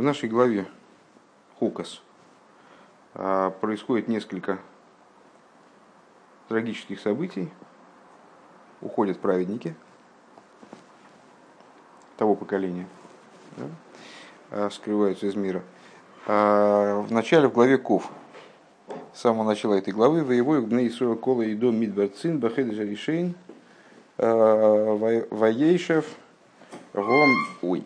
В нашей главе Хукас а, происходит несколько трагических событий. Уходят праведники того поколения, да, а, скрываются из мира. А, в начале в главе Ков, с самого начала этой главы, воевой Бней Исуэл Кола и Дом Мидбарцин Бахед Жаришейн Воейшев Гом Ой.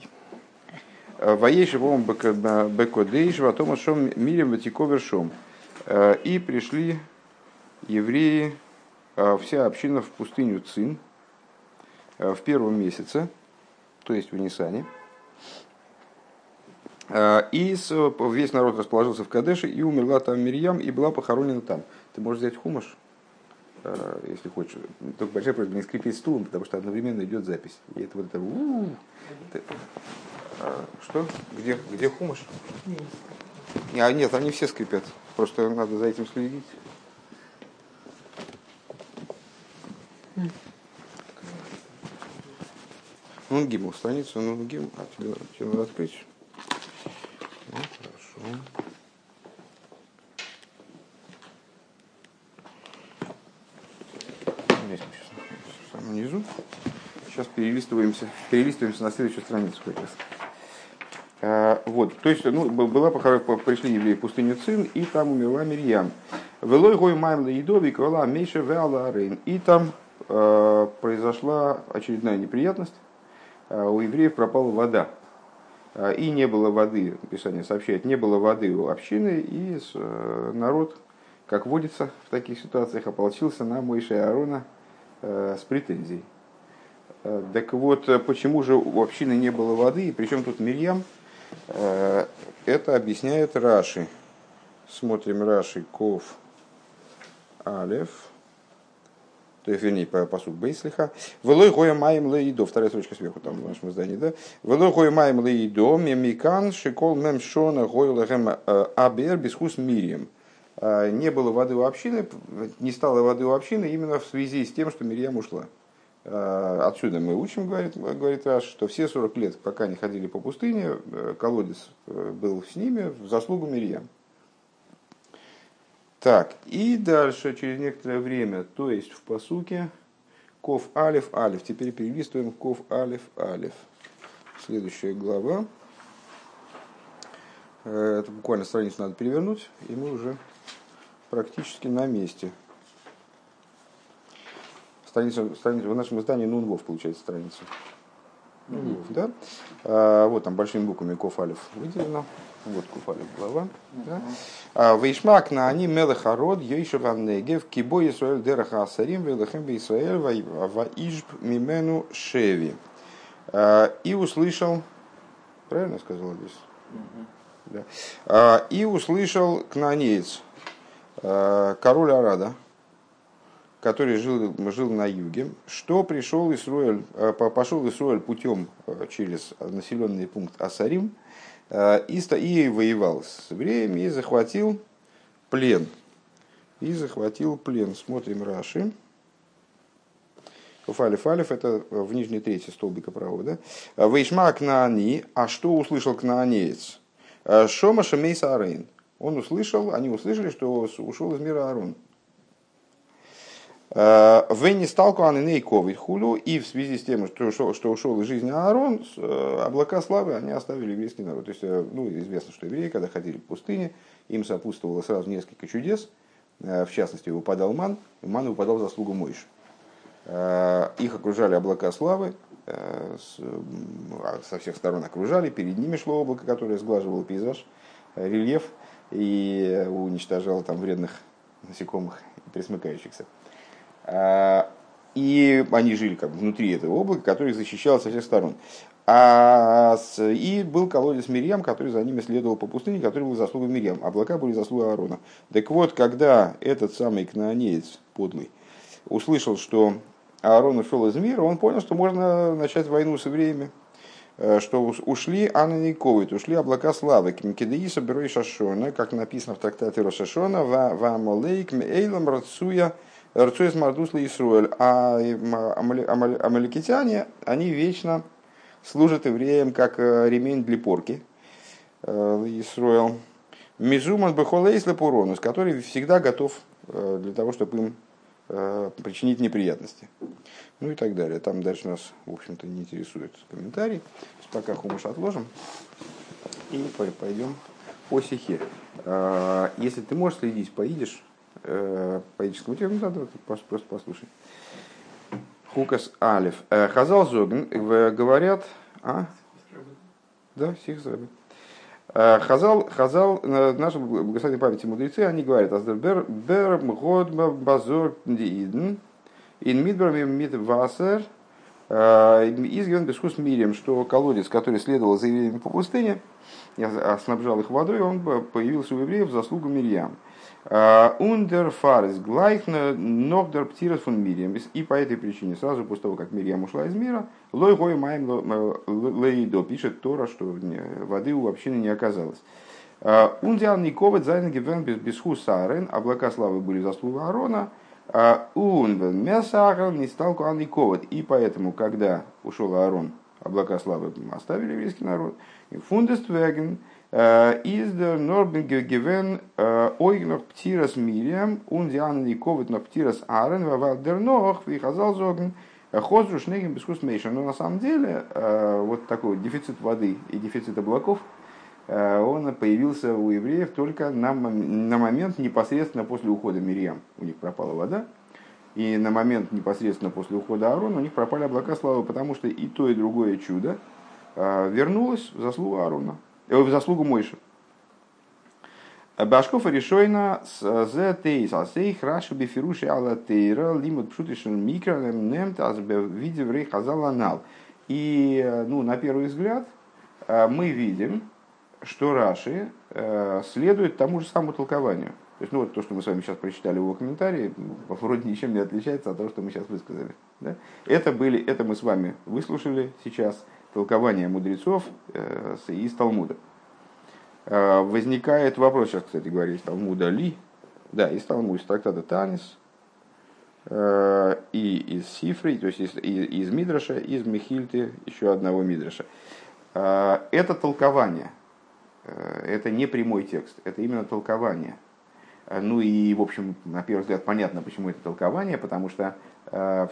Воейшев Гом Бекодейш Ватома Шом Мирим Ватиковер Шом. И пришли евреи, вся община в пустыню Цин в первом месяце, то есть в Нисане. И весь народ расположился в Кадеше, и умерла там Мирьям, и была похоронена там. Ты можешь взять хумаш? Э, если хочешь. Только большая просьба не скрипеть стулом, потому что одновременно идет запись. И это вот это... А, что? Где, где хумаш? А, нет, они все скрипят. Просто надо за этим следить. Ну, гимл, страницу, ну, гимл. А, тебе, тебе надо открыть. Ну, хорошо. внизу. Сейчас перелистываемся, перелистываемся на следующую страницу как раз. А, вот, то есть, ну, была, пришли евреи в пустыню Цин, и там умерла Мирьям. Велой гой маем лаидови крала мейша веала И там э, произошла очередная неприятность. Э, у евреев пропала вода. И не было воды, Писание сообщает, не было воды у общины, и э, народ, как водится в таких ситуациях, ополчился на Моише Аарона Э, с претензией. Э, так вот, э, почему же у общины не было воды, и причем тут Мирьям, это объясняет Раши. Смотрим Раши Ков Алев, то есть, вернее, по посуд Бейслиха. Велой гоя маем леидо, вторая строчка сверху там в нашем издании, да? Велой гоя маем леидо, мемикан, шикол мем шона, гой лехем абер, бисхус мирием. А, не было воды у общины, не стало воды у общины именно в связи с тем, что Мирьям ушла. А, отсюда мы учим, говорит, говорит Раш, что все 40 лет, пока они ходили по пустыне, э, колодец э, был с ними в заслугу Мирьям. Так, и дальше, через некоторое время, то есть в посуке, Ков Алиф Алиф. Теперь перелистываем Ков Алиф Алиф. Следующая глава. Э, это буквально страницу надо перевернуть, и мы уже практически на месте. Страница, страница в нашем издании Нунвов получается страница. Нунвов, да? А, вот там большими буквами Кофалев выделено. Вот Кофалев глава. Да? А, Вейшмак на они мелехарод ейшев негев кибо Исраэль дераха асарим велехем Исраэль ваижб мимену шеви. А, и услышал, правильно сказал здесь? Да. А, и услышал кнанеец, король Арада, который жил, жил на юге, что пришел Исруэль, э, пошел Исруэль путем э, через населенный пункт Асарим и, и воевал с евреями и захватил плен. И захватил плен. Смотрим Раши. Фалиф Алиф это в нижней трети столбика правого. Да? Вейшма Кнаани. А что услышал Кнаанеец? Шома Шамейса Арейн он услышал, они услышали, что ушел из мира Аарон. Э, Венни стал Куаниней Ковид Хулю, и в связи с тем, что ушел, что ушел из жизни Аарон, э, облака славы они оставили еврейский народ. То есть, э, ну, известно, что евреи, когда ходили в пустыне, им сопутствовало сразу несколько чудес, в частности, выпадал ман, и ман выпадал в заслугу Мойш. Их окружали облака славы, со всех сторон окружали, перед ними шло облако, которое сглаживало пейзаж, рельеф – и уничтожал там вредных насекомых и пресмыкающихся. А, и они жили как бы внутри этого облака, который защищал со всех сторон. А, и был колодец Мирьям, который за ними следовал по пустыне, который был заслугой Мирьям. Облака были заслугой Аарона. Так вот, когда этот самый кнаанеец подлый услышал, что Аарон ушел из мира, он понял, что можно начать войну с евреями. Э, что ушли Анниковит, ушли облака славы, Кедеиса Берой Шашона, как написано в трактате Рошашона, в Амалейк Мейлам Рацуя Рацуя Мардусла Исруэль. А амаликитяне, они вечно служат евреям как э, ремень для порки. Исроил. Мизуман Бехолейс Лепуронус, который всегда готов для того, чтобы им причинить неприятности. Ну и так далее. Там дальше нас, в общем-то, не интересует комментарий. Пока хумыш отложим и пойдем по сихе. Если ты можешь следить, поедешь по идическому тексту, ну, да, просто послушай. Хукас Алиф. Хазал Зоген говорят... А? Да, забыл. Хазал, Хазал, наши благословенные памяти мудрецы, они говорят, Аздербер, Бер, Мгод, Базор, Дииден, Ин Мидбер, Мид Вассер, изгивен Бесхус Мирием, что колодец, который следовал за евреями по пустыне, снабжал их водой, он появился у евреев заслугу Мирьям. Ундер фарс глайхна ногдер птирас фун Мирием. И по этой причине, сразу после того, как Мирьям ушла из мира, лой гой маем лейдо, пишет Тора, что воды у общины не оказалось. Ундиан Никовет Зайна Гивен Бесху Сарен, облака славы были заслуга Аарона, Унвен Мясарен не стал Никовет. И поэтому, когда ушел Аарон, облака славы оставили еврейский народ, Фундествеген, из der gegeben euch noch Ptiras Miriam und die anderen Ковит noch Ptiras Aaron, weil der noch, wie Хазал sagen, Хозру Шнегин Бескус Мейша. Но на самом деле вот такой дефицит воды и дефицит облаков, он появился у евреев только на, на момент непосредственно после ухода Мирьям. У них пропала вода, и на момент непосредственно после ухода Аарона у них пропали облака славы, потому что и то, и другое чудо вернулось в заслугу Аарона. Э, в заслугу Мойши. Башков решойна з тейс асей храшу бифируши ала тейра лимут пшутишен микро немт аз виде в хазаланал. И э, ну, на первый взгляд э, мы видим, что Раши следует тому же самому толкованию. То есть, ну, вот то, что мы с вами сейчас прочитали его комментарии, вроде ничем не отличается от того, что мы сейчас высказали. Да? Это, были, это мы с вами выслушали сейчас толкования мудрецов э, из Талмуда. Э, возникает вопрос, сейчас, кстати говоря, из Талмуда ли, да, из Талмуда, из трактата Танис, э, и из Сифры, то есть из, из Мидраша, из Михильты, еще одного Мидраша. Это толкование, это не прямой текст, это именно толкование. Ну и, в общем, на первый взгляд понятно, почему это толкование, потому что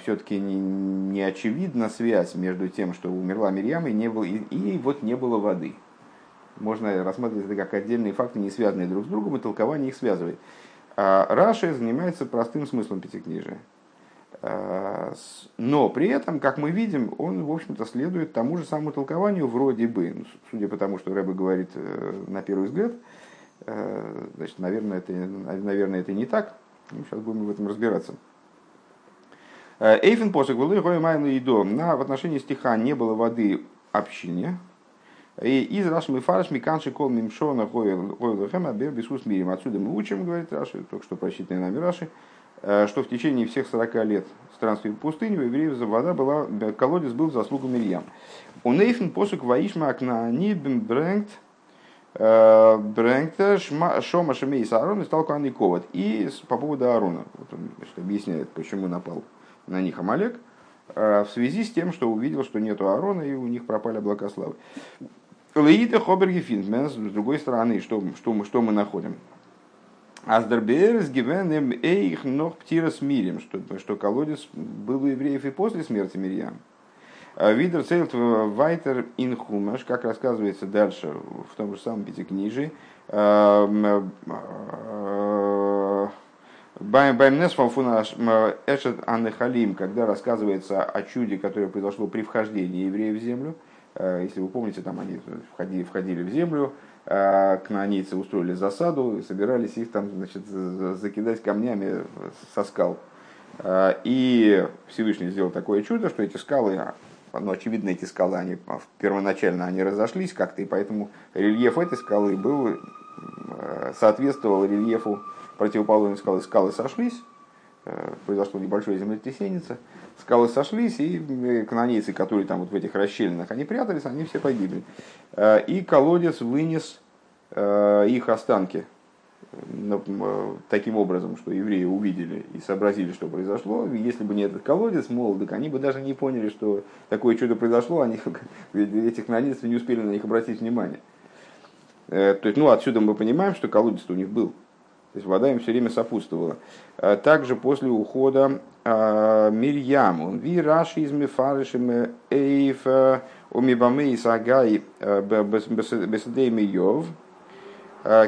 все-таки не, не очевидна связь между тем, что умерла Мирьям и, не было, и, и вот не было воды. Можно рассматривать это как отдельные факты, не связанные друг с другом, и толкование их связывает. А Раши занимается простым смыслом пятикнижия. А, но при этом, как мы видим, он, в общем-то, следует тому же самому толкованию вроде бы. Ну, судя по тому, что Рэбе говорит э, на первый взгляд, э, значит, наверное, это, наверное, это не так. Сейчас будем в этом разбираться. Эйфен посок был и майну и дом. На, в отношении стиха не было воды общине. И из Рашми Фарш Миканши Кол Мимшона Гойлахема Бербисус Мирим. Отсюда мы учим, говорит Раши, только что просчитанный нами Раши, э, что в течение всех 40 лет странствия в пустыню у евреев за вода была, колодец был в заслугу Мирьям. У Нейфен посок Ваишма Акнани Бренгт э, Бренгта Шома Шамей Аарон и стал Коват. И по поводу Аарона, вот он объясняет, почему напал на них Амалек, э, в связи с тем, что увидел, что нету Аарона, и у них пропали облака славы. Леита Хоберги Финтмен, с другой стороны, что, что, мы, что мы находим? Аздерберс гивенем эйх нох птирас мирим, что, что колодец был у евреев и после смерти Мирьям. Э, Видер цельт вайтер ин хумаш, как рассказывается дальше в том же самом пятикнижии, Баймнес Эшет Аннехалим, когда рассказывается о чуде, которое произошло при вхождении евреев в землю, э, если вы помните, там они входили, входили в землю, э, кнаанийцы устроили засаду, и собирались их там значит, закидать камнями со скал. Э, и Всевышний сделал такое чудо, что эти скалы, ну, очевидно, эти скалы, они первоначально они разошлись как-то, и поэтому рельеф этой скалы был, соответствовал рельефу противоположные скалы, скалы сошлись, э, произошло небольшое землетрясение, скалы сошлись, и э, канонейцы, которые там вот в этих расщелинах, они прятались, они все погибли. Э, и колодец вынес их останки таким образом, что евреи увидели и сообразили, что произошло. Если бы не этот колодец, мол, так они бы даже не поняли, что такое чудо произошло, они, этих канонейцев не успели на них обратить внимание. То есть, ну, отсюда мы понимаем, что колодец у них был. То есть вода им все время сопутствовала. Также после ухода Мирьяму, Ви Раши из Мефарышем Эйф Умибамей Сагай Беседей Миев,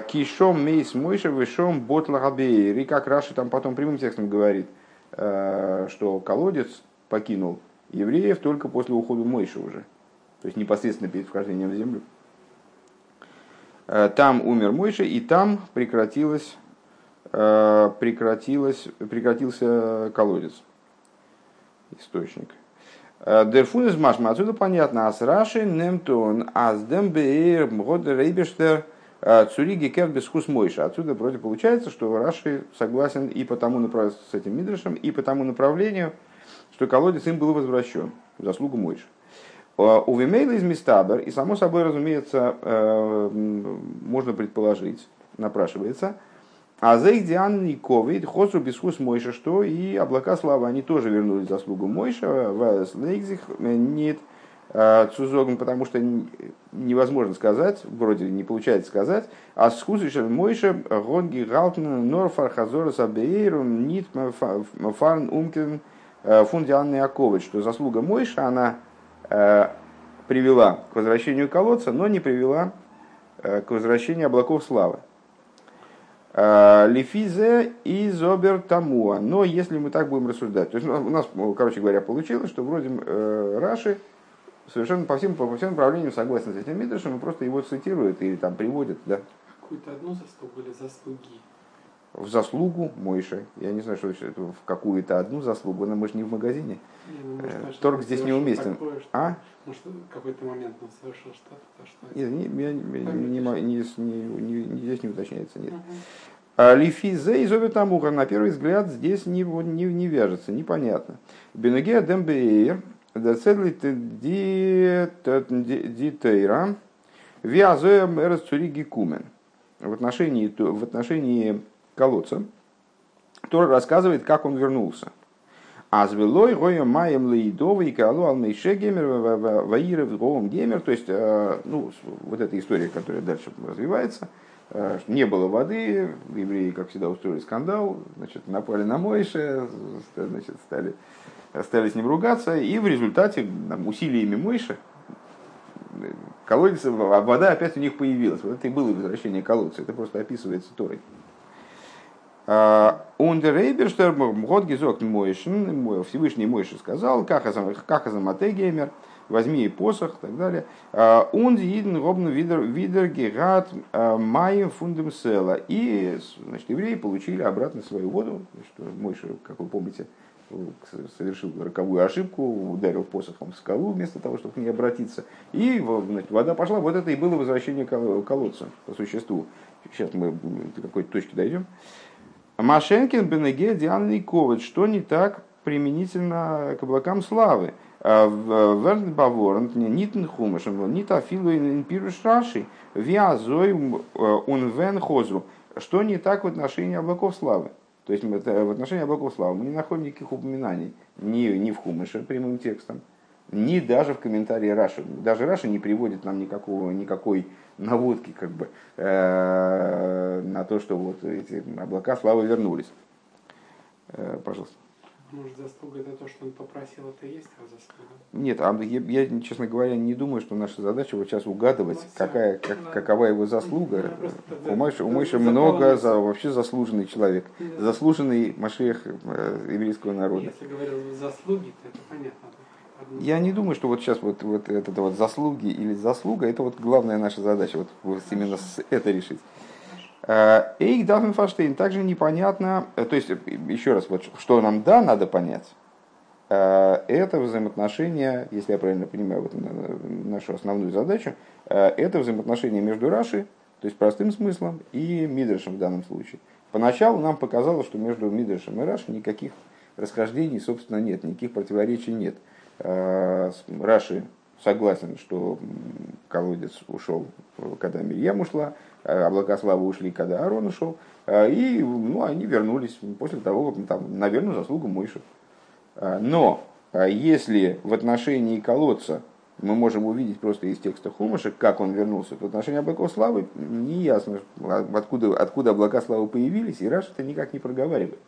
Кишом Мейс Мойша Вишом Ботла Габейр. И как Раши там потом прямым текстом говорит, что колодец покинул евреев только после ухода Мойши уже. То есть непосредственно перед вхождением в землю. Там умер Мойша, и там прекратилось Э, прекратилось, прекратился колодец, источник. Э, Дерфун из Машма, отсюда понятно, ас раши немтон, ас дембеир мгод рейбештер э, цуриги кер бесхус мойша. Отсюда вроде получается, что Раши согласен и по тому с этим Мидрашем, и по тому направлению, что колодец им был возвращен заслугу Мойша. У Вимейла из Мистабер, и само собой, разумеется, можно предположить, напрашивается, а за их Диан и Ковид, Хосу Бесхус Мойша, что и облака славы, они тоже вернулись заслугу Мойша, в Лейкзих нет э, Цузогн, потому что невозможно сказать, вроде не получается сказать, а с Хусишем Мойша, Гонги Галтен, Норфар Хазора Сабейрум, Нит Фарн Умкен, э, Фундиан Якович, что заслуга Мойша, она э, привела к возвращению колодца, но не привела к возвращению облаков славы. Э, Лифизе и Зобер Тамуа. Но если мы так будем рассуждать, то есть у нас, короче говоря, получилось, что вроде э, Раши совершенно по всем, по всем направлениям согласен с этим Мидрашем, и просто его цитирует или там приводит, да. Какую-то одну заслугу или заслуги? В заслугу Мойши. Я не знаю, что это в какую-то одну заслугу, но мы же не в магазине. Не, ну, может, Торг здесь неуместен. Такое, что, а? Может, в какой-то момент он совершил что-то, то, что... Нет, не, я, не, не, не, не, здесь не уточняется, нет. Угу. Лифизе и зовет Амуха, на первый взгляд, здесь не, не, не вяжется, непонятно. Бенегея дембеир, децедлит дитейра, виазоя мэрс цуриги кумен. В отношении, в отношении колодца, Тора рассказывает, как он вернулся. А звелой гоя маем лейдовый калу алмейше гемер ваиров говом гемер. То есть, э, ну, вот эта история, которая дальше развивается – Э, не было воды, евреи, как всегда, устроили скандал, значит, напали на Мойше, значит, стали, стали с ним ругаться, и в результате там, усилиями Мойши колодец, вода опять у них появилась. Вот это и было возвращение колодца, это просто описывается Торой. Ундерейберштерм, год гизок Мойшин, Всевышний Мойши сказал, как Азаматегеймер, возьми и посох и так далее. Он иден робну видер герат майем фундем села. И значит, евреи получили обратно свою воду, что Мойша, как вы помните, совершил роковую ошибку, ударил посохом в скалу вместо того, чтобы к ней обратиться. И значит, вода пошла. Вот это и было возвращение колодца по существу. Сейчас мы до какой-то точки дойдем. Машенкин, Бенеге, Диана Никович. Что не так применительно к облакам славы? А Верн Баворн, нитн хумашем, нит афилу инпируш раши, виазой унвен хозру. Что не так в отношении облаков славы? То есть в отношении облаков славы мы не находим никаких упоминаний ни, ни в Хумыше прямым текстом, ни даже в комментарии Раши. Даже Раши не приводит нам никакого, никакой наводки как бы, э, на то, что вот эти облака славы вернулись. Э, пожалуйста. Может, заслуга это то, что он попросил, это и есть его заслуга? Нет, а я, я, честно говоря, не думаю, что наша задача вот сейчас угадывать, ну, какая, как, да. какова его заслуга. Ну, у Мойши, у Мойши много, за, вообще заслуженный человек, да. заслуженный Машех э, еврейского народа. Если говорил заслуги, то это понятно. Я не думаю, что вот сейчас вот, вот это вот заслуги или заслуга, это вот главная наша задача, вот, вот именно это решить. Э, Эйк Даффенфаштейн также непонятно, э, то есть, еще раз, вот, что нам да, надо понять, э, это взаимоотношения, если я правильно понимаю вот, нашу основную задачу, это взаимоотношения между Раши, то есть простым смыслом, и Мидрашем в данном случае. Поначалу нам показалось, что между Мидрашем и Раши никаких расхождений, собственно, нет, никаких противоречий нет. Раши согласен, что колодец ушел, когда Мирьям ушла, а облака славы ушли, когда Аарон ушел, а, и ну, они вернулись после того, как, там, наверное, заслугу Мойши. А, но если в отношении колодца мы можем увидеть просто из текста Хумаша, как он вернулся в отношении облаков славы, не ясно, откуда, откуда облака славы появились, и Раш это никак не проговаривает.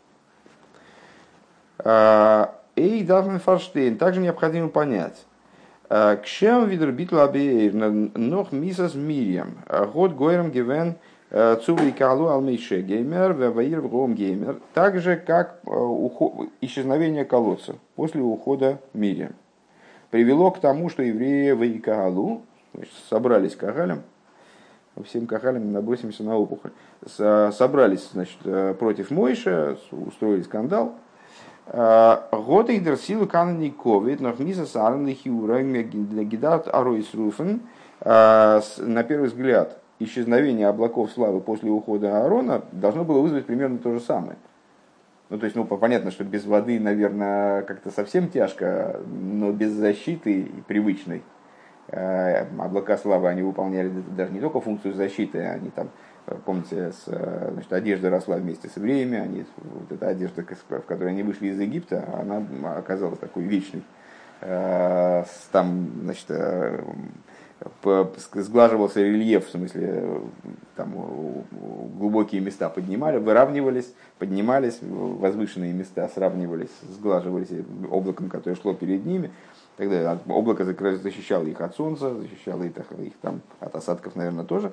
Эй, Дафмен Фарштейн, также необходимо понять. А, к чем видер битла абеир, нох мисас мирием, год гойрам гивен цувы калу алмейше геймер, ваваир в геймер, так же, как исчезновение колодца после ухода Мирием привело к тому, что евреи в Икагалу собрались к Агалям, всем Кахалям набросимся на опухоль, собрались значит, э, против Мойша, устроили скандал. Э, год их дерсил канани ковид, но хмиса сарн хиура гидат аройс руфен. Э, на первый взгляд, исчезновение облаков славы после ухода Аарона должно было вызвать примерно то же самое. Ну, то есть, ну, понятно, что без воды, наверное, как-то совсем тяжко, но без защиты привычной. Э, облака славы, они выполняли даже не только функцию защиты, они там, помните, с, значит, одежда росла вместе с евреями, они, вот эта одежда, в которой они вышли из Египта, она оказалась такой вечной. Э, там, значит, э, сглаживался рельеф, в смысле, там глубокие места поднимали, выравнивались, поднимались, возвышенные места сравнивались, сглаживались облаком, которое шло перед ними. Тогда облако защищало их от солнца, защищало их, их там, от осадков, наверное, тоже.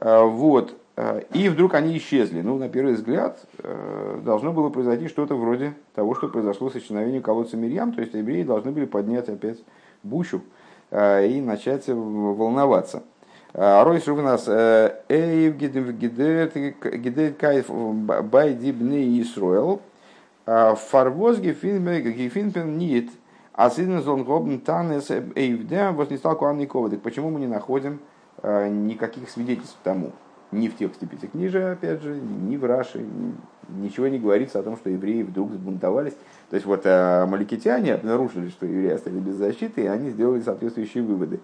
А, вот. А, и вдруг они исчезли. Ну, на первый взгляд, э, должно было произойти что-то вроде того, что произошло с исчезновением колодца Мирьям, то есть евреи должны были поднять опять бущу, Э, и начать волноваться. Э, Ройс у нас э, Эйв гидет кайф бай дибне Исруэл фарвоз гефинпен нит а сын зон гобн танес эйвде вознестал куанникова. Так почему мы не находим никаких свидетельств тому? Ни в тексте Пятикнижия, опять же, ни в Раше, ничего не говорится о том, что евреи вдруг сбунтовались. То есть вот а, маликитяне обнаружили, что евреи остались без защиты, и они сделали соответствующие выводы.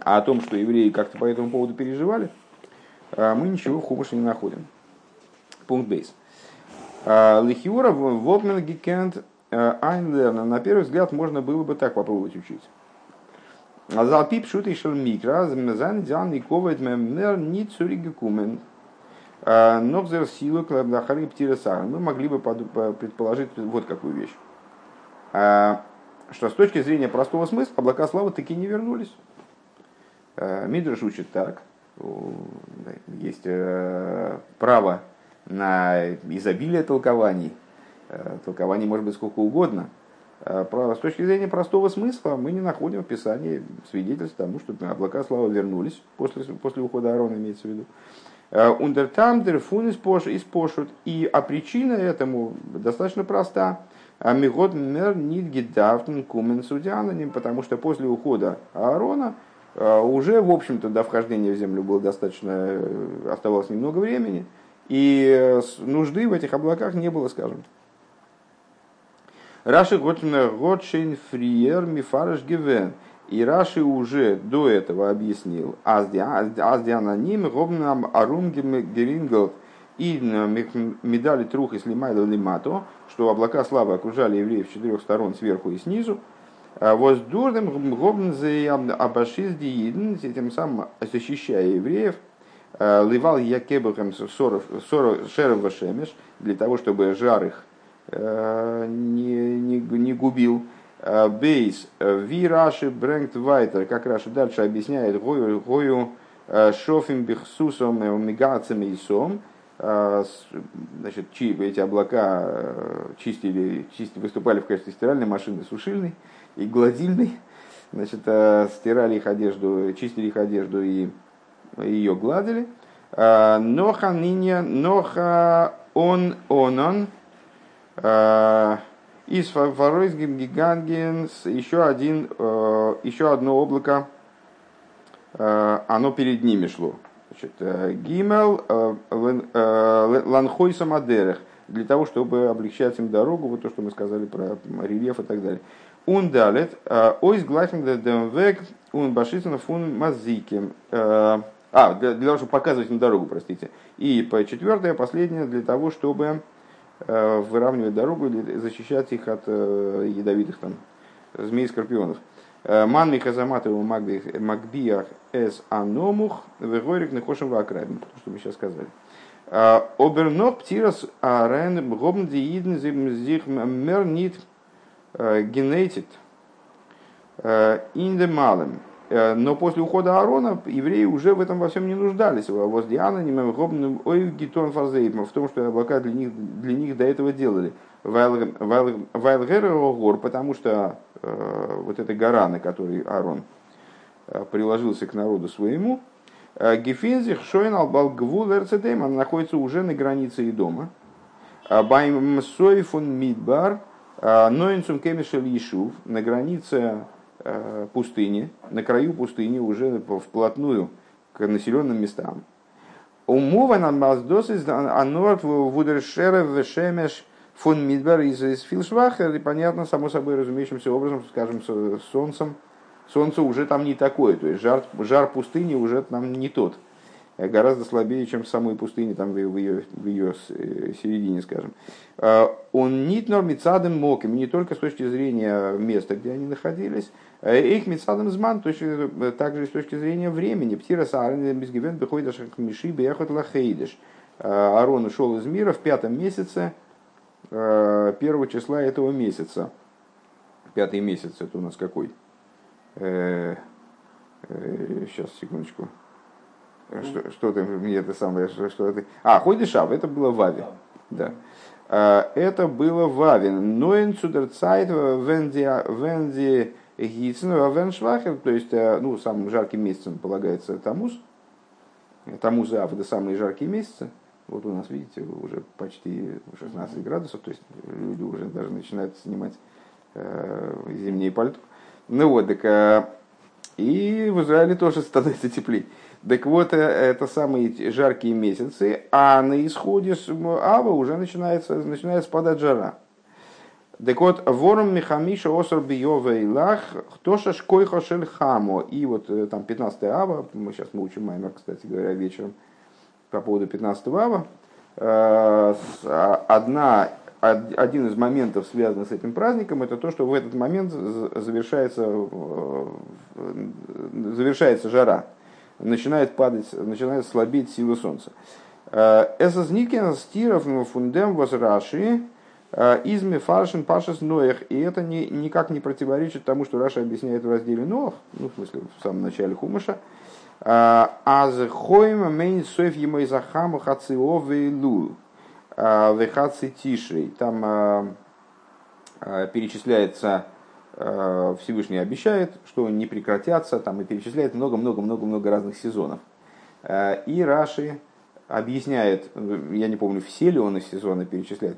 А о том, что евреи как-то по этому поводу переживали, а, мы ничего в Хумаше не находим. Пункт бейс. Лихиура Волтмен Гикенд Айнлерна. На первый взгляд можно было бы так попробовать учить. Залпип шут и микро, зан дзян и ковает мемнер ни цуригекумен. Ногзер силу клабдахари птиресара. Мы могли бы предположить вот какую вещь. А, что с точки зрения простого смысла облака славы таки не вернулись. А, Мидриш учит так. Есть э, право на изобилие толкований. Э, толкований может быть сколько угодно. А, с точки зрения простого смысла мы не находим в Писании свидетельств тому, что облака славы вернулись после, после ухода Аарона, имеется в виду. Ундертам дерфун испошут. И а причина этому достаточно проста. Амигод мер нит гидафтен кумен судиананим, потому что после ухода Аарона а, уже, в общем-то, до вхождения в землю было достаточно, э, оставалось немного времени, и э, нужды в этих облаках не было, скажем. Раши Готшейн Фриер Мифараш Гивен. И Раши уже до этого объяснил, Аздиананим, Говнам Арунгим Герингл и медали Трух и Слимайла Лимато, что облака славы окружали евреев с четырех сторон, сверху и снизу. А Воздурным Абашиз Диидн, тем самым защищая евреев, а, ливал Якебахам Шеров Вашемеш, для того, чтобы жар их не, не, не губил. Бейс, ви Раши Брэнгт Вайтер, как Раши дальше объясняет, Гою, гою Шофим Бихсусом Мигацами и Сом, значит, эти облака чистили, чистили, выступали в качестве стиральной машины сушильной и гладильной, значит, стирали их одежду, чистили их одежду и ее гладили. Ноха ныне, ноха он, он, он, из Фаройсгим Гигангенс еще, один, э, еще одно облако, э, оно перед ними шло. Значит, э, Гимел Ланхой Самадерех, для того, чтобы облегчать им дорогу, вот то, что мы сказали про рельеф и так далее. Он далит, ойс глахен демвек, он башитен фун мазиким. А, для, для того, чтобы показывать им дорогу, простите. И по четвертое, последнее, для того, чтобы Э, выравнивать дорогу или защищать их от э, ядовитых там, змей и скорпионов. Ман Казаматову Магбиях эс аномух вегорик нехошем вакрабим, то, что мы сейчас сказали. Обернох птирас арен гобн диидн зих мер нит генетит индемалем. Но после ухода Аарона евреи уже в этом во всем не нуждались. Воз Диана не ой гитон в том, что облака для них, для них до этого делали. Гор, потому что э, вот эта гора, на которой Аарон э, приложился к народу своему, э, Гефинзих Шойн Албалгвул Эрцедем, она находится уже на границе и дома. Байм Мидбар, Ноинцум Кемишель Ишув, на границе пустыни, на краю пустыни, уже вплотную к населенным местам. Умова над Маздос Анорт Вудершера Вешемеш фон Мидбар из, из Филшвахер, и понятно, само собой разумеющимся образом, скажем, солнцем, солнце уже там не такое, то есть жар, жар пустыни уже там не тот, э, гораздо слабее, чем в самой пустыне, там в ее, в ее э, середине, скажем. А, он нит нормицадом моким, не только с точки зрения места, где они находились, их мецадом зман, э, также с точки зрения времени. Птира саарен безгивен беходит миши бехот лахейдеш. Арон ушел из мира в пятом месяце, Э, первого числа этого месяца. Пятый месяц, это у нас какой? Сейчас, э, э, секундочку. Что, что ты мне это самое, что, что это? А, Ходишав, это было в Аве. Да. Это было в Аве. Ноен цудерцайт венди гицен веншвахер, то есть, ну, самым жарким месяцем полагается Тамуз. Тамуз и Ав это самые жаркие месяцы. Вот у нас, видите, уже почти 16 градусов, то есть люди уже даже начинают снимать э, зимние пальто. Ну вот, так э, и в Израиле тоже становится теплее. Так вот, э, это самые жаркие месяцы, а на исходе Ава уже начинается, начинает спадать жара. Так вот, вором Михамиша Осор Биова кто Тоша Шкойха Шельхамо. И вот э, там 15 Ава, мы сейчас мы учим Маймер, кстати говоря, вечером, по поводу 15 ава. Э, а, одна, один из моментов, связанных с этим праздником, это то, что в этот момент завершается, э, завершается жара, начинает падать, начинает слабеть сила солнца. Э, Эсэсникин стиров фундем возраши изме фаршин пашес ноях. И это не, никак не противоречит тому, что Раша объясняет в разделе Ноах, ну, в смысле, в самом начале Хумаша, Аз хоим мейн соев ему из ахаму хациов и лул. Вехаци тишей. Там а, а, перечисляется Всевышний обещает, что не прекратятся, там и перечисляет много-много-много-много разных сезонов. И Раши объясняет, я не помню, все ли он из сезона перечисляет,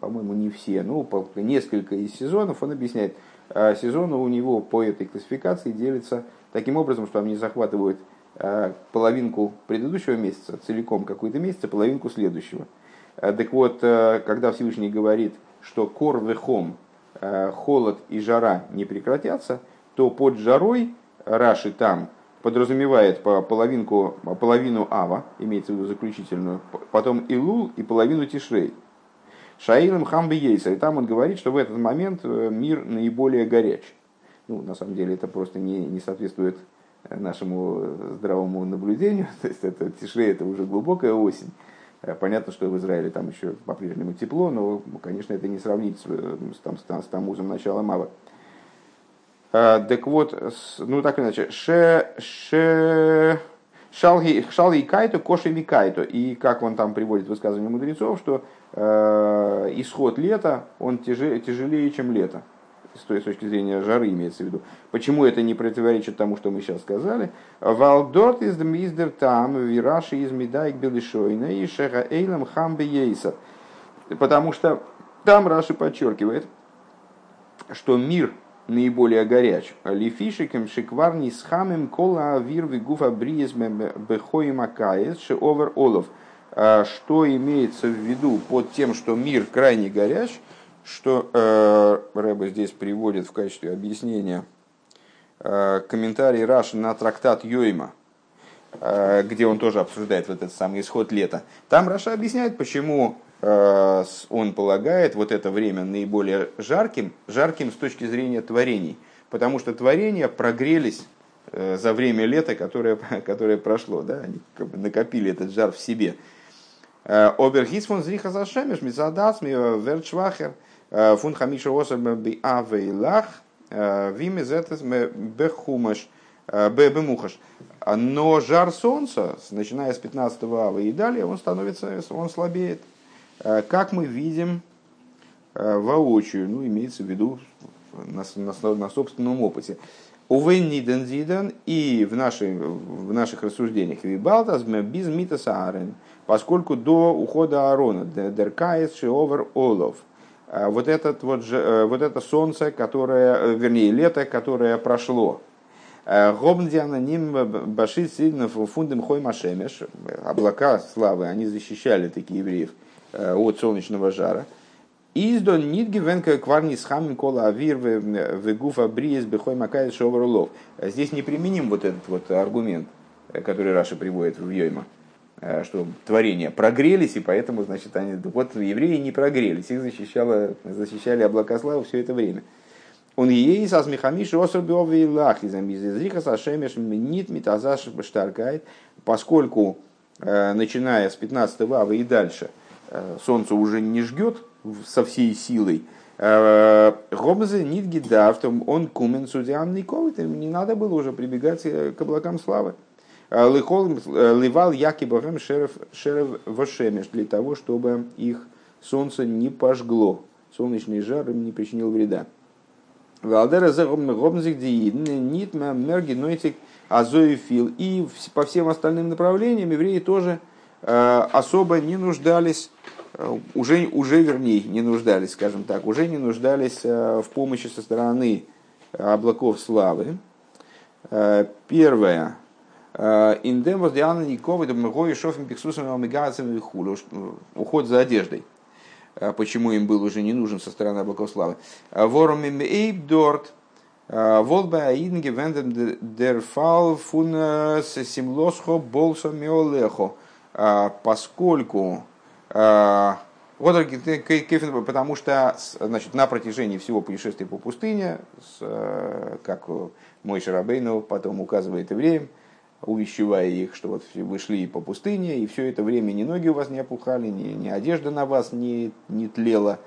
по-моему, не все, но несколько из сезонов он объясняет. Сезоны у него по этой классификации делятся таким образом, что они захватывают Э, половинку предыдущего месяца, целиком какой-то месяц, а половинку следующего. Э, так вот, э, когда Всевышний говорит, что кор вехом, холод и жара не прекратятся, то под жарой Раши там подразумевает по половинку, половину Ава, имеется в виду заключительную, потом Илул и половину Тишрей. Шаилом Хамби Ейса. И там он говорит, что в этот момент мир наиболее горяч. Ну, на самом деле это просто не, не соответствует нашему здравому наблюдению. То есть это тишре, это уже глубокая осень. Э, понятно, что в Израиле там еще по-прежнему тепло, но, конечно, это не сравнить с, с, там, с, с Тамузом начала Мава. А, так вот, ну так иначе, ше, ше, шалги, шалги кайто, коши кайто. И как он там приводит высказывание мудрецов, что э, исход лета, он тяжелее, тяжелее, чем лето с той точки зрения жары имеется в виду. Почему это не противоречит тому, что мы сейчас сказали? Валдорт из миздер там, вираши из медайк белишойна и шеха эйлам хамбе ейсад. Потому что там Раши подчеркивает, что мир наиболее горяч. Лифишикем шикварни с хамем кола авир вигуфа бриез бехоим акаес шеовер олов. А что имеется в виду под тем, что мир крайне горяч – что э, Рэба здесь приводит в качестве объяснения э, комментарий Раши на трактат Йойма, э, где он тоже обсуждает вот этот самый исход лета. Там Раша объясняет, почему э, он полагает вот это время наиболее жарким, жарким с точки зрения творений. потому что творения прогрелись за время лета, которое, которое прошло. Да? Они накопили этот жар в себе. Оберхис фон зриха зашемеш, мизадас, верчвахер, фун хамиша осер би авейлах, вимез это бехумаш, бемухаш. Но жар солнца, начиная с 15 ава и далее, он становится, он слабеет. Как мы видим воочию, ну, имеется в виду на, на, на собственном опыте. Увы, нидензиден и в, нашей, в наших рассуждениях вибалтас без митаса поскольку до ухода Аарона, деркаес шиовер олов, вот, этот вот, же, вот это солнце, которое, вернее, лето, которое прошло, Гобндиана ним башит сильно фундам хой машемеш, облака славы, они защищали таких евреев от солнечного жара – Издо нит гивенка кварни с хамин кола авир в гуфа бриес бехой макает шоварлов. Здесь не применим вот этот вот аргумент, который Раша приводит в Йойма, что творения прогрелись, и поэтому, значит, они, вот евреи не прогрелись, их защищало, защищали облака славы все это время. Он ей со смехамиши особи лах из зриха сашемеш нит митазаш штаркает, поскольку начиная с 15 ава и дальше солнце уже не жгет, со всей силой. Э, Гобзе нитги дафтом он кумен судиан никовит, не надо было уже прибегать э, к облакам славы. Э, ливал яки богам шерев, шерев вашемеш для того, чтобы их солнце не пожгло, солнечный жар им не причинил вреда. Валдера за гобнзик диидн, нит мерги нойтик азоефил. И по всем остальным направлениям евреи тоже особо не нуждались Э, уже, уже вернее, не нуждались, скажем так, уже не нуждались э, в помощи со стороны облаков славы. Э, первое. Индем воздиана никого, это мгой шофим пиксусом омегацем хулю. Уход за одеждой. Почему им был уже не нужен со стороны облаков славы. Вором им эйбдорт. Волба аидн гевендем дерфал фун симлосхо болсо миолехо. Поскольку Э, вот потому что значит, на протяжении всего путешествия по пустыне, э, как мой Шарабейну потом указывает евреям, увещевая их, что вот вы шли по пустыне, и все это время ни ноги у вас не опухали, ни, ни одежда на вас не, не тлела,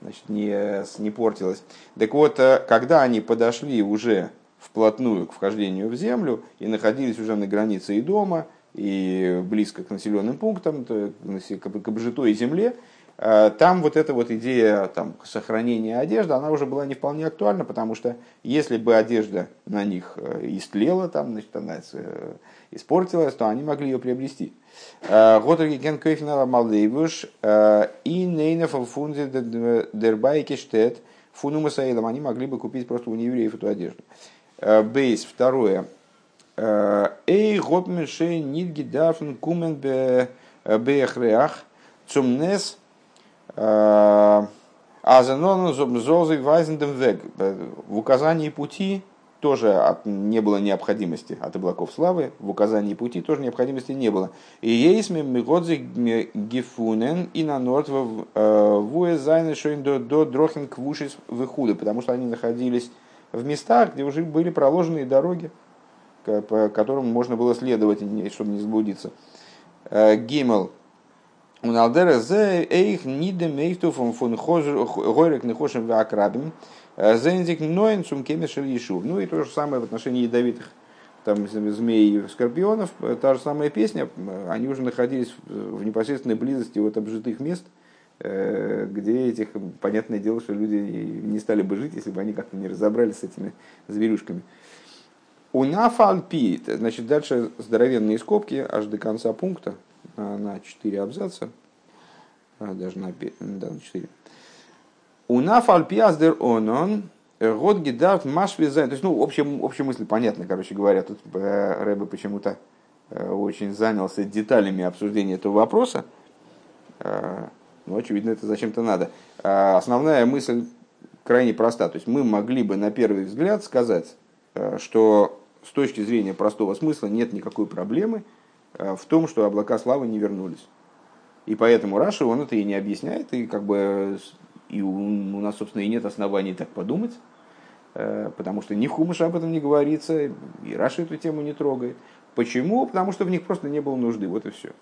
значит, не, не портилась. Так вот, э, когда они подошли уже вплотную к вхождению в землю и находились уже на границе и дома, и близко к населенным пунктам, к обжитой земле, там вот эта вот идея там, сохранения одежды, она уже была не вполне актуальна, потому что если бы одежда на них э, истлела, там, значит, она э, испортилась, то они могли ее приобрести. Готерги кен койфнала малдейвуш и нейнеф фунзе дербайки штет фунума они могли бы купить просто у неевреев эту одежду. Бейс, второе, Эй, гопмеше нидги дафн кумен бехреах цумнес азанон зозы вайзендем вег. В указании пути тоже не было необходимости от облаков славы, в указании пути тоже необходимости не было. И ейсме мигодзи гифунен и на норд вуэ зайны шоин до дрохин квушис выхуды, потому что они находились в местах, где уже были проложенные дороги, по которым можно было следовать, чтобы не заблудиться. Э, Гимел. У Налдера зе эйх ниде мейхту фон гойрек нехошем вакрабим. Э, зензик ноен сум кемешель ешув. Ну и то же самое в отношении ядовитых там, змей и скорпионов. Э, та же самая песня. Они уже находились в непосредственной близости от обжитых мест, где этих, понятное дело, что люди не стали бы жить, если бы они как-то не разобрались с этими зверюшками. У нафальпи, значит, дальше здоровенные скобки аж до конца пункта на 4 абзаца, а, даже на, да, на 4. У нафальпи аздер онон, год гидарт маш. То есть, ну, общая, общая мысль понятна, короче говоря. Тут э, Рэбе почему-то э, очень занялся деталями обсуждения этого вопроса. Э, ну, очевидно, это зачем-то надо. Основная мысль крайне проста. То есть мы могли бы на первый взгляд сказать, что с точки зрения простого смысла нет никакой проблемы э, в том, что облака славы не вернулись. И поэтому Раши, он это и не объясняет, и как бы и у, у нас, собственно, и нет оснований так подумать. э, потому что ни в Хумаше об этом не говорится, и Раши эту тему не трогает. Почему? Потому что в них просто не было нужды, вот и все.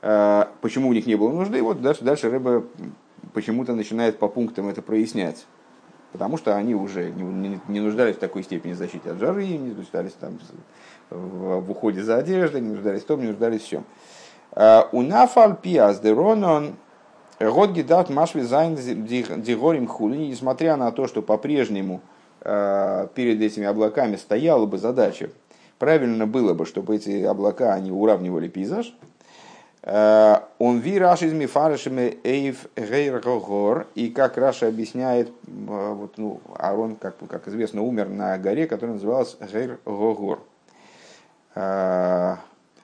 Почему у них не было нужды? Вот дальше, дальше Рэба почему-то начинает по пунктам это прояснять. Потому что они уже не, не, не нуждались в такой степени защиты от жары, не нуждались там в, уходе за одеждой, не нуждались в том, не нуждались в чем. У нафаль пиас деронон год гидат машви зайн дигорим хули, несмотря на то, что по-прежнему э, перед этими облаками стояла бы задача, правильно было бы, чтобы эти облака они уравнивали пейзаж, э, он ви раш из мифарышами эйв гейргогор, и как Раша объясняет, э, вот, ну, Арон, как, как известно, умер на горе, которая называлась Гейргогор.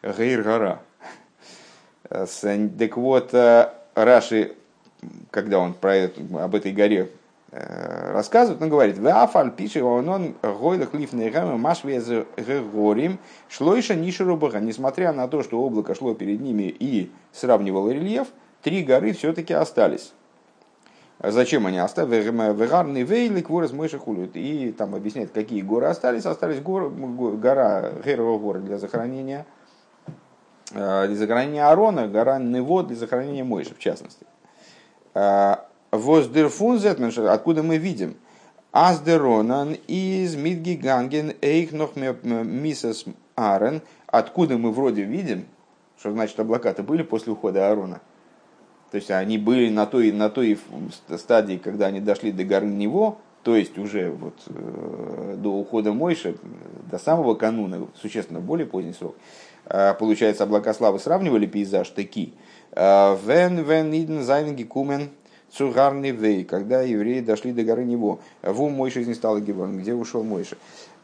Гейр-гора. Так вот, э, Раши, когда он про это, об этой горе э, рассказывает, он говорит, «Вафаль пишет, он гойлах лифный гамма машвез горим, шлойша нишерубага». Несмотря на то, что облако шло перед ними и сравнивало рельеф, три горы все-таки остались. Зачем они остались? Вегарный вейли кворес мойши хулют. И там объясняет, какие горы остались. Остались гор, гора Герова гора для захоронения Э, для захоронения Арона, гора Нево для захоронения Мойши, в частности. Э, Воздерфунзет, откуда мы видим, Аздеронан из Мидгиганген Эйхнох Мисас Арен, откуда мы вроде видим, что значит облака-то были после ухода Аарона. То есть они были на той, на той стадии, когда они дошли до горы Него, то есть уже вот, э, до ухода Мойши, до самого кануна, существенно более поздний срок, Э, получается, облака славы сравнивали пейзаж таки. Э, вен вен иден зайнги кумен цугарный вей, когда евреи дошли до горы Него. Ву Мойши не стало Гибон, где ушел Мойши.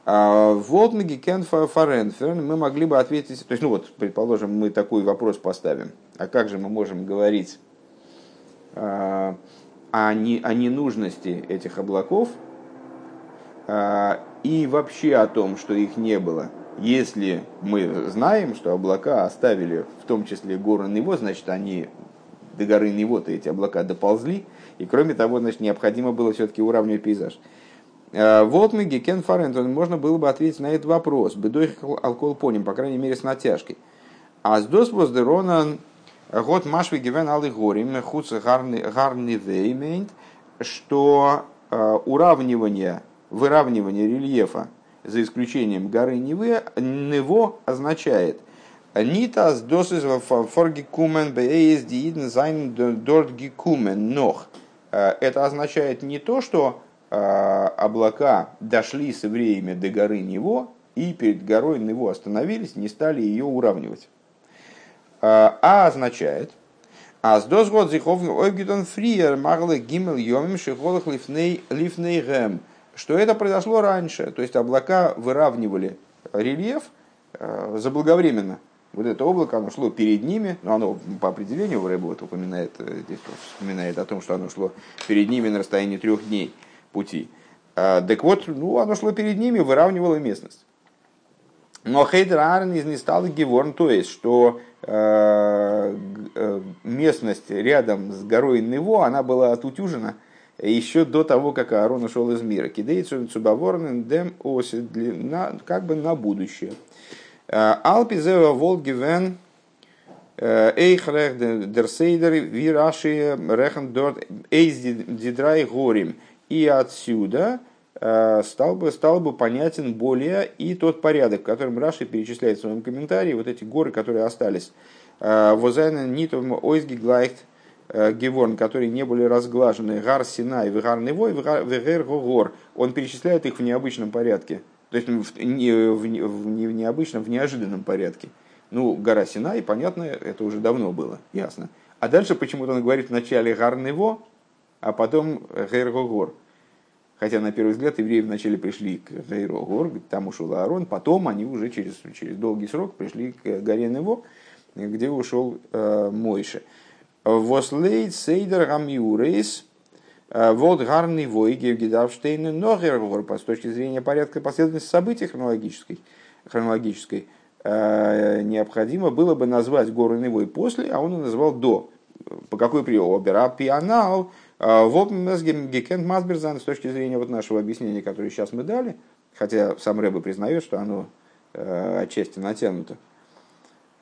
Э, вот мы кен фаренферн, мы могли бы ответить, то есть, ну вот, предположим, мы такой вопрос поставим, а как же мы можем говорить о, не, о ненужности этих облаков и вообще о том, что их не было – если мы знаем, что облака оставили в том числе горы Него, значит, они до горы Него-то эти облака доползли, и кроме того, значит, необходимо было все-таки уравнивать пейзаж. Э, вот мы Гекен Фарентон, можно было бы ответить на этот вопрос. Бедой алкоголь поним, по крайней мере, с натяжкой. А с дос воздерона год машви гивен алы горим хуц гарни веймейнт, что э, уравнивание, выравнивание рельефа за исключением горы Нево, Нево означает Нитас досис форгикумен бейздиидн зайн дортгикумен нох. Э, это означает не то, что э, облака дошли с евреями до горы Нево и перед горой Нево остановились, не стали ее уравнивать. Э, а означает, а с досгод зихов ойгитон фриер маглы гимел йомим шихолах лифней лифней гэм что это произошло раньше, то есть облака выравнивали рельеф э, заблаговременно. Вот это облако, оно шло перед ними, но оно по определению, Рэб вот упоминает, э, здесь вспоминает о том, что оно шло перед ними на расстоянии трех дней пути. А, так вот, ну, оно шло перед ними, выравнивало местность. Но Хейдер Аарон из не стал Геворн, то есть, что э, э, местность рядом с горой Нево, она была отутюжена, еще до того, как Аарон ушел из мира. Кидейцу цубаворнен дем оси, как бы на будущее. Э, Алпизева волгивен эйхрех дерсейдер вираши рехан дорт эйз дидрай горим. И отсюда стал бы, стал бы понятен более и тот порядок, которым Раши перечисляет в своем комментарии, вот эти горы, которые остались. Возайна нитом ойзги глайхт Э, Геворн, которые не были разглажены, Гар Синай, Вегар Невой, Вегер Гогор, он перечисляет их в необычном порядке. То есть в, не, в, не в необычном, в неожиданном порядке. Ну, гора Синай, понятно, это уже давно было, ясно. А дальше почему-то он говорит вначале Гар Нево, а потом Гер Гогор. Хотя, на первый взгляд, евреи вначале пришли к Гейрогор, там ушел Аарон, потом они уже через, через долгий срок пришли к горе Нево, где ушел э, Мойше. Вослейд сейдер гамиурейс, э, вот гарный войги Гидавштейна Ногергор, с точки зрения порядка последовательности событий хронологической, хронологической э, необходимо было бы назвать горы Невой после, а он и назвал до. По какой приему? Обера пианал, Гекент Масберзан с точки зрения вот нашего объяснения, которое сейчас мы дали, хотя сам Рэбе признает, что оно э, отчасти натянуто,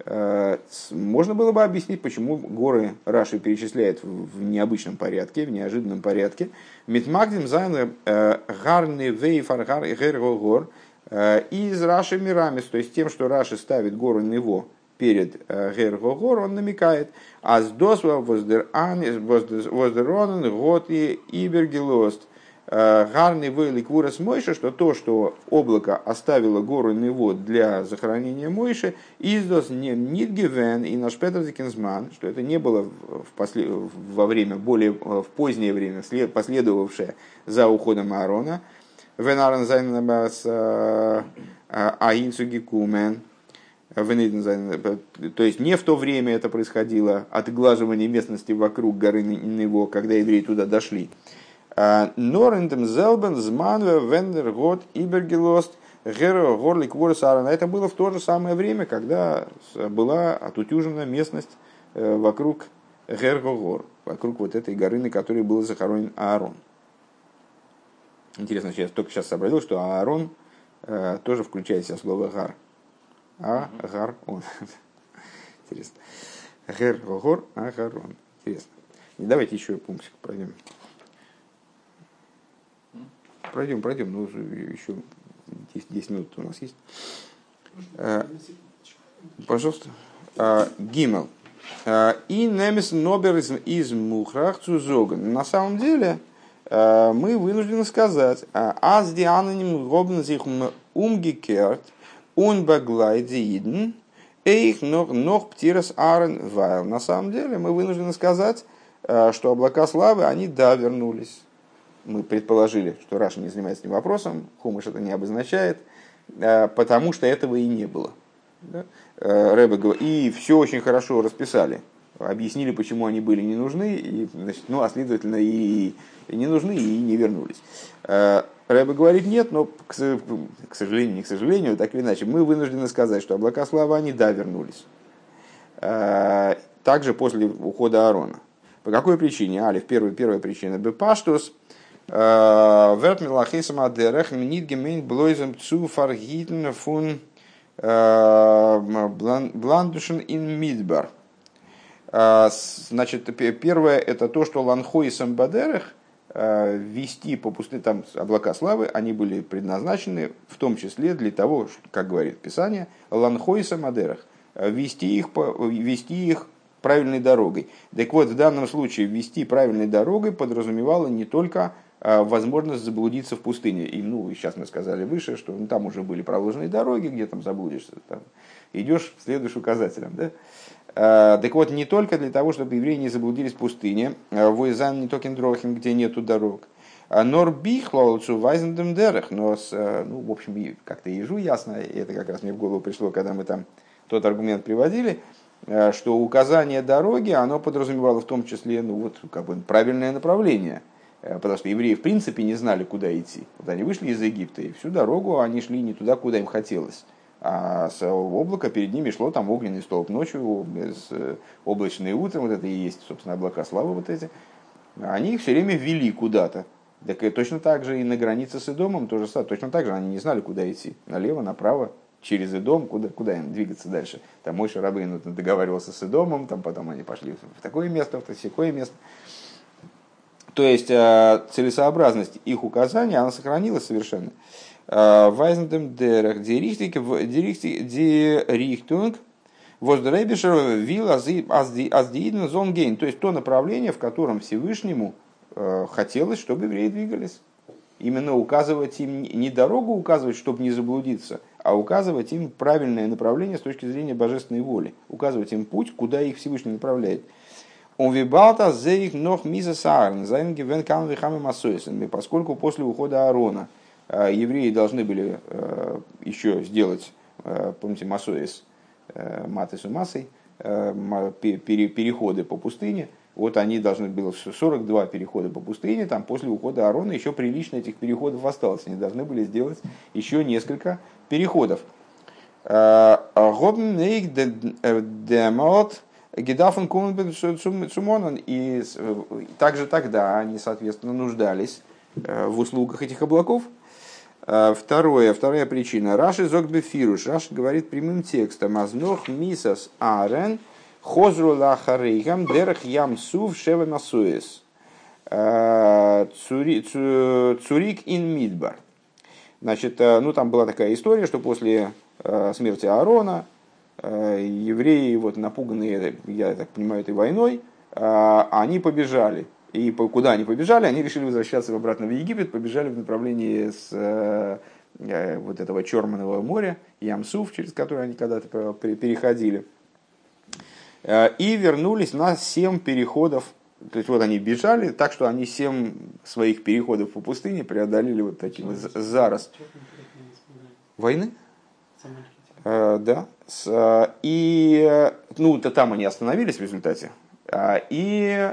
э, можно было бы объяснить, почему горы Раши перечисляет в необычном порядке, в неожиданном порядке. מיט מקדים זיין הר נבו פאר הר ההר איז רש"י מרמז, то есть тем, что Раши ставит гору Нево перед Гергогор, он намекает, אז דאס וואס דער ענן האט איבערגעלאזט. Гарный вейлик вырос Мойша, что то, что облако оставило гору Нево для захоронения Мойши, издос не нидгивен и наш Петр Кинзман, что это не было в после, во время, более в позднее время, последовавшее за уходом Аарона. Венарен зайнабас аинцуги кумен, то есть не в то время это происходило, отглаживание местности вокруг горы Него, когда евреи туда дошли. Норендем зелбен зманве вендер год ибергелост геро горлик ворсарана. Это было в то же самое время, когда была отутюжена местность э, вокруг Гергогор, вокруг вот этой горы, на которой был захоронен Аарон. Интересно, я только сейчас сообразил, что Аарон э, тоже включает в себя слово гар. А гар он. Интересно. Гер гор, а гар он. Интересно. И давайте еще пунктик пройдем. Пройдем, пройдем. Ну, еще 10, 10 минут у нас есть. А, пожалуйста. А, Гимел. А, и немес нобер из мухрах цузоган. На самом деле, мы вынуждены сказать, аз диананим гобн sich umgekehrt, Унбаглайдииден, эйх ног птирас арен вайл. На самом деле мы вынуждены сказать, э, что облака славы, они да, вернулись. Мы предположили, что Раша не занимается этим вопросом, Хумыш это не обозначает, э, потому что этого и не было. Да? Э, и все очень хорошо расписали, объяснили, почему они были не нужны, и, значит, ну, а следовательно и, и не нужны, и не вернулись. Рэбе говорит нет, но, к, сожалению, не к сожалению, так или иначе, мы вынуждены сказать, что облака славы, они да, вернулись. Э, также после ухода Аарона. По какой причине? Алиф, первая, первая причина. Бепаштус, э, верт милахисам адерех, минит гемейн блойзем цу фаргитн фун э, бландушен ин мидбар. Значит, первое это то, что ланхоисам бадерех, Э, вести по пустыне, там облака славы, они были предназначены в том числе для того, как говорит Писание, ланхойса мадерах, э, вести их, по, вести их правильной дорогой. Так вот, в данном случае вести правильной дорогой подразумевало не только возможность заблудиться в пустыне. И, ну, сейчас мы сказали выше, что ну, там уже были проложенные дороги, где там заблудишься. Там, идешь, следуешь указателям. Да? Э, так вот, не только для того, чтобы евреи не заблудились в пустыне, э, в Уизан не токен дрохим, где нету дорог, а Нор бихлоуцу вайзендем дерах, но, с, э, ну, в общем, как-то ежу ясно, и это как раз мне в голову пришло, когда мы там тот аргумент приводили, что указание дороги, оно подразумевало в том числе, ну, вот, как бы правильное направление, потому что евреи в принципе не знали, куда идти. Вот они вышли из Египта, и всю дорогу они шли не туда, куда им хотелось а с облака перед ними шло там огненный столб ночью, э, облачное утром, вот это и есть, собственно, облака славы вот эти. Они их все время вели куда-то. Так и точно так же и на границе с Идомом тоже. Точно так же они не знали, куда идти. Налево, направо, через Идом, куда, куда им двигаться дальше. Там мой Шарабейн договаривался с Идомом, там потом они пошли в такое место, в такое место. То есть э, целесообразность их указания, она сохранилась совершенно. Вайзендем дерах дирихтунг воздребишер вил аздииден зонгейн. То есть то направление, в котором Всевышнему э, хотелось, чтобы евреи двигались. Именно указывать им не дорогу указывать, чтобы не заблудиться, а указывать им правильное направление с точки зрения божественной воли. Указывать им путь, куда их Всевышний направляет. און וויבאלד אז אויך נאך מיתת אהרן, זיינען געווען כמה וכמה Поскольку после ухода Аарона – Э, евреи должны были э, еще сделать, э, помните, מסעות, מטות מסעי, переходы по пустыне. Вот они должны были 42 перехода по пустыне, там после ухода Аарона еще прилично этих переходов осталось. Они должны были сделать еще несколько переходов. Цумонан. И также тогда они, соответственно, нуждались в услугах этих облаков. Второе, вторая причина. Раши Зогбефируш. Раши говорит прямым текстом. Азнох мисас арен хозру лахарейхам дерах ям сув шева насуэс. Цурик ин мидбар. Значит, ну там была такая история, что после смерти Аарона евреи, вот напуганные, я так понимаю, этой войной, они побежали и куда они побежали? Они решили возвращаться обратно в Египет, побежали в направлении с э, э, вот этого Черного моря, Ямсуф, через который они когда-то переходили. Э, и вернулись на семь переходов. То есть вот они бежали, так что они семь своих переходов по пустыне преодолели вот таким зараз. Войны? Да. И ну, то там они остановились в результате. И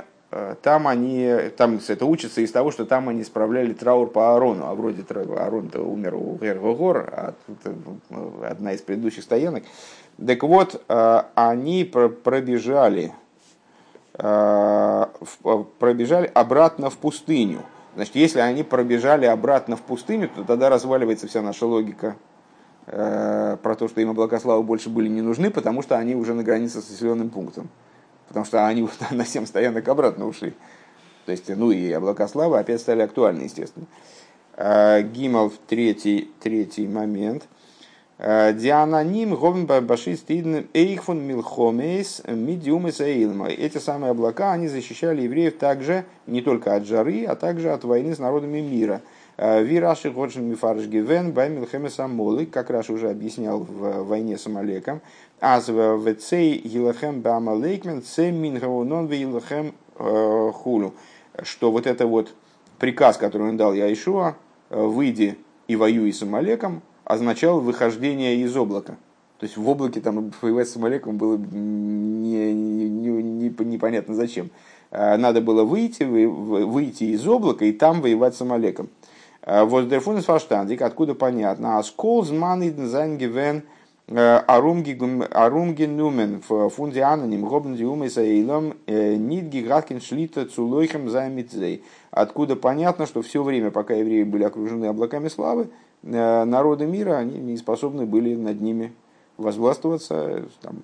там они, там это учится из того, что там они справляли траур по Арону, а вроде Арон-то умер у Гергогор, а э, одна из предыдущих стоянок. Так вот, э, они пробежали, пробежали обратно в пустыню. Значит, если они пробежали обратно в пустыню, то тогда разваливается вся наша логика про то, что им облака больше были не нужны, потому что они уже на границе с населенным пунктом потому что они на 7 стоянок обратно ушли. То есть, ну и облака славы опять стали актуальны, естественно. А, Гимал, третий, третий момент. А, Диананим говн баши стидн эйхфун милхомейс мидиум Эти самые облака, они защищали евреев также не только от жары, а также от войны с народами мира. А, Вираши Годжин Мифарш Гивен Баймилхемес Амолы, как раз уже объяснял в войне с Амалеком, Аз вецей Елахем Бамалейкмен Це Мингаунон Елахем э, Хулю. Что вот это вот приказ, который он дал Яишуа, э, выйди и воюй с Амалеком, означал выхождение из облака. То есть в облаке там воевать с Амалеком было не, не, не, непонятно зачем. Э, надо было выйти, выйти из облака и там воевать с Амалеком. Воздерфун из откуда понятно. Аскол зман и гивен Арумги нумен в фунде аноним гобн диумы саилом нит гиграткин шлита цулойхем займитзей. Откуда понятно, что все время, пока евреи были окружены облаками славы, народы мира, они не способны были над ними возвластвовать, там,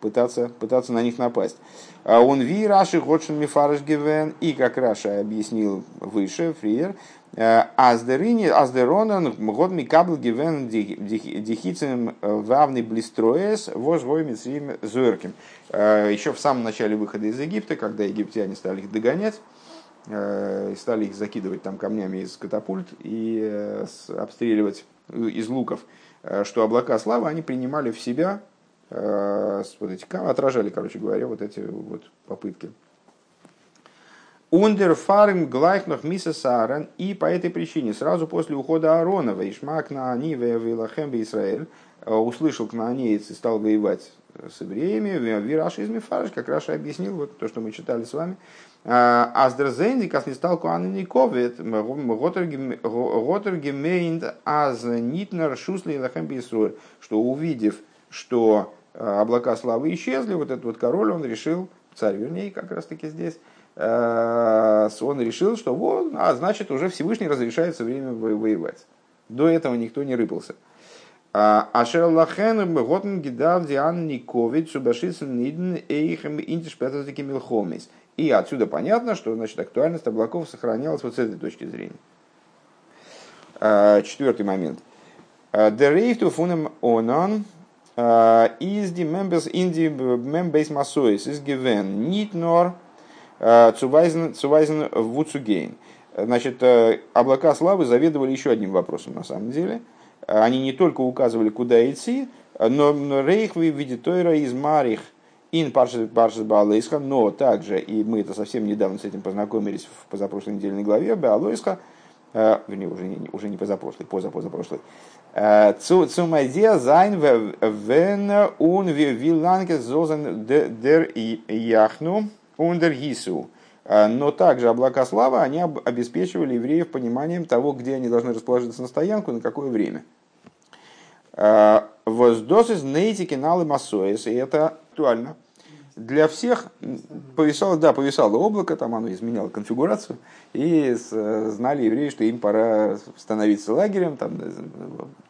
пытаться, пытаться на них напасть. און ווי רש"י האט שוין מפרש געווען, и как Раши объяснил выше, Фриер, Аздерини, Аздеронан, год Микабл Гивен Дихицем Вавный Блистроес, Вожвой Мицрим Зуэрким. Еще в самом начале выхода из Египта, когда египтяне стали их догонять, и стали их закидывать там камнями из катапульт и обстреливать из луков, что облака славы они принимали в себя, вот эти, отражали, короче говоря, вот эти вот попытки Ундерфарм глайхнох миссасаран. И по этой причине сразу после ухода Аарона Ишмак на Аниве Вилахем Израиль э, услышал кнаанеец и стал воевать с евреями. Вираш из Мифарш, как Раша объяснил, вот то, что мы читали с вами. «А, Аздерзенди, как не стал Куанниковит, Ротергемейнд аз нитнер шусли лахем что увидев, что э, облака славы исчезли, вот этот вот король, он решил, царь вернее, как раз таки здесь, Э, он решил, что вот, а значит уже Всевышний разрешает все время воевать. До этого никто не рыпался. А Ашерлахен Готен Гидав Диан Никович Субашицын Ниден Эйхем Интишпетазики Милхомис. И отсюда понятно, что значит, актуальность облаков сохранялась вот с этой точки зрения. Э, четвертый момент. Э, the rave to funem onan is the members in the members masois need nor Цувайзен Вуцугейн. Значит, э, облака славы заведовали еще одним вопросом на самом деле. Они не только указывали, куда идти, נאר אויך ווי די תורה איז מאריך אין פרשת בהעלותך, но также, и мы это совсем недавно с этим познакомились в позапрошлой недельной главе, בהעלותך, э, вернее, уже не, уже не позапрошлой, позапозапрошлой, э, צו מודיע זיין ווען און ווי לאנג זיי זאלן דארט יחנו, Ундергису. А, но также облака славы, они обеспечивали евреев пониманием того, где они должны расположиться на стоянку, на какое время. А, Воздос из нейти киналы массоис, и это актуально. для всех повисало, да, повисало облако, там оно изменяло конфигурацию, и знали евреи, что им пора становиться лагерем, там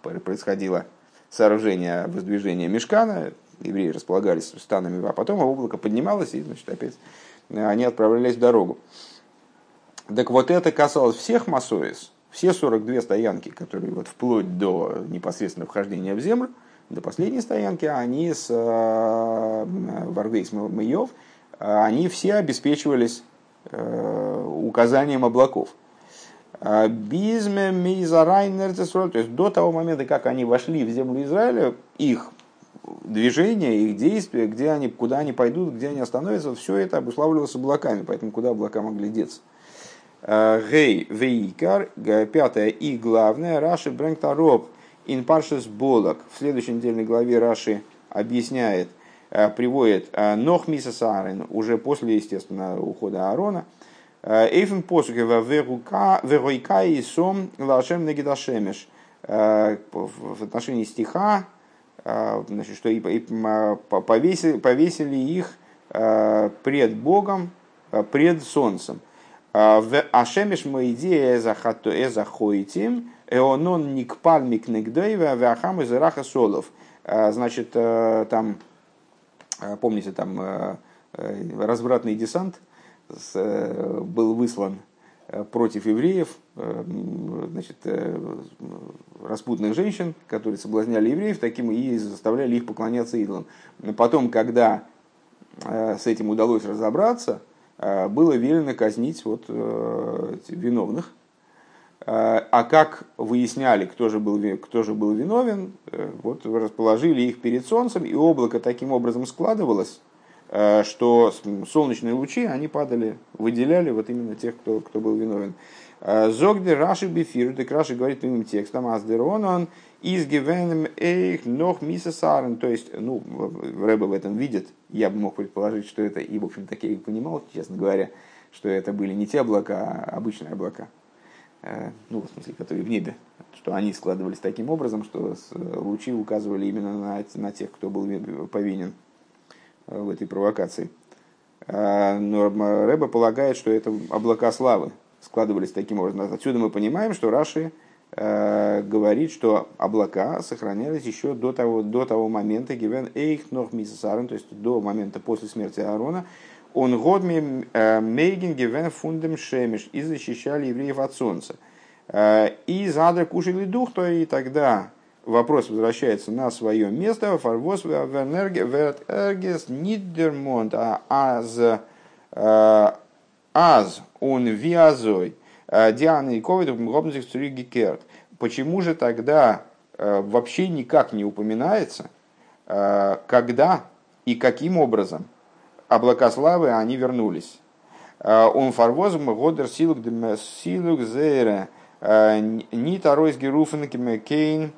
происходило сооружение воздвижения мешкана, евреи располагались станами, а потом облако поднималось, и значит, опять они отправлялись в дорогу. Так вот это касалось всех מסעות, все 42 стоянки, которые вот вплоть до непосредственно вхождения в землю, до последней стоянки, они с э, ערבות מואב, они все обеспечивались э, указанием облаков. ביז מ'איז אריין то есть до того момента, как они вошли в землю Израиля, их движение, их действия, где они, куда они пойдут, где они остановятся, все это обуславливалось облаками, поэтому куда облака могли деться. Гей вейкар, пятое и главное, Раши Брэнктароб ин паршес болок. В следующей недельной главе Раши объясняет, э, приводит э, Нох Мисасарин, уже после, естественно, ухода Аарона, Эйфен посуке веройка и сом лашем негидашемеш. Э, в отношении стиха, значит, что и повесили, повесили их пред Богом, пред солнцем. В Ашемеш Моидея Эзахоитим, Эонон Никпаль Микнегдейва, Вахам из Ираха Солов. Значит, э, там, э, помните, там э, развратный десант был выслан против евреев, значит, распутных женщин, которые соблазняли евреев таким и заставляли их поклоняться идолам. Потом, когда с этим удалось разобраться, Э, было велено казнить вот, э, виновных. Э, а как выясняли, кто же был, кто же был виновен, вот расположили их перед солнцем, и облако таким образом складывалось, что солнечные лучи, они падали, выделяли вот именно тех, кто, кто был виновен. Зогде Раши Бефир, так Раши говорит прямым текстом, Аздерон он из Гевеном Эйх Нох Мисасарен, то есть, ну, Рэба в этом видит, я бы мог предположить, что это, и, в общем, так я и понимал, честно говоря, что это были не те облака, а обычные облака, э, ну, в смысле, которые в небе, что они складывались таким образом, что лучи указывали именно на, на тех, кто был повинен. э, в этой провокации. Э, но Рэба полагает, что это облака славы складывались таким образом. Отсюда мы понимаем, что Раши Э, говорит, что облака сохранялись еще до того, до того момента, гивен эйх нох то есть до момента после смерти Аарона, он годми э, мейген гивен фундем шемиш и защищали евреев от солнца. Э, и задра кушали дух, то и тогда вопрос возвращается на свое место. Фарвос верергес нидермонт аз аз он виазой Э, Диана и Ковид Гекерт. Почему же тогда э, вообще никак не упоминается, э, когда и каким образом облака славы они вернулись? Он фарвозом годер силук силук зейре ни таройс геруфен кейн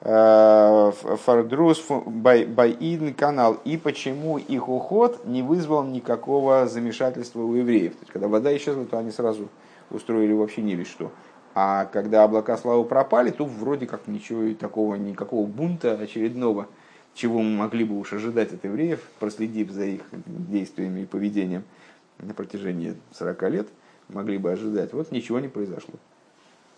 фардрус байидн канал. И почему их уход не вызвал никакого замешательства у евреев? То есть, когда вода исчезла, то они сразу устроили вообще не весь что. А когда облака славы пропали, то вроде как ничего такого, никакого бунта очередного, чего мы могли бы уж ожидать от евреев, проследив за их действиями и поведением на протяжении 40 лет, могли бы ожидать. Вот ничего не произошло.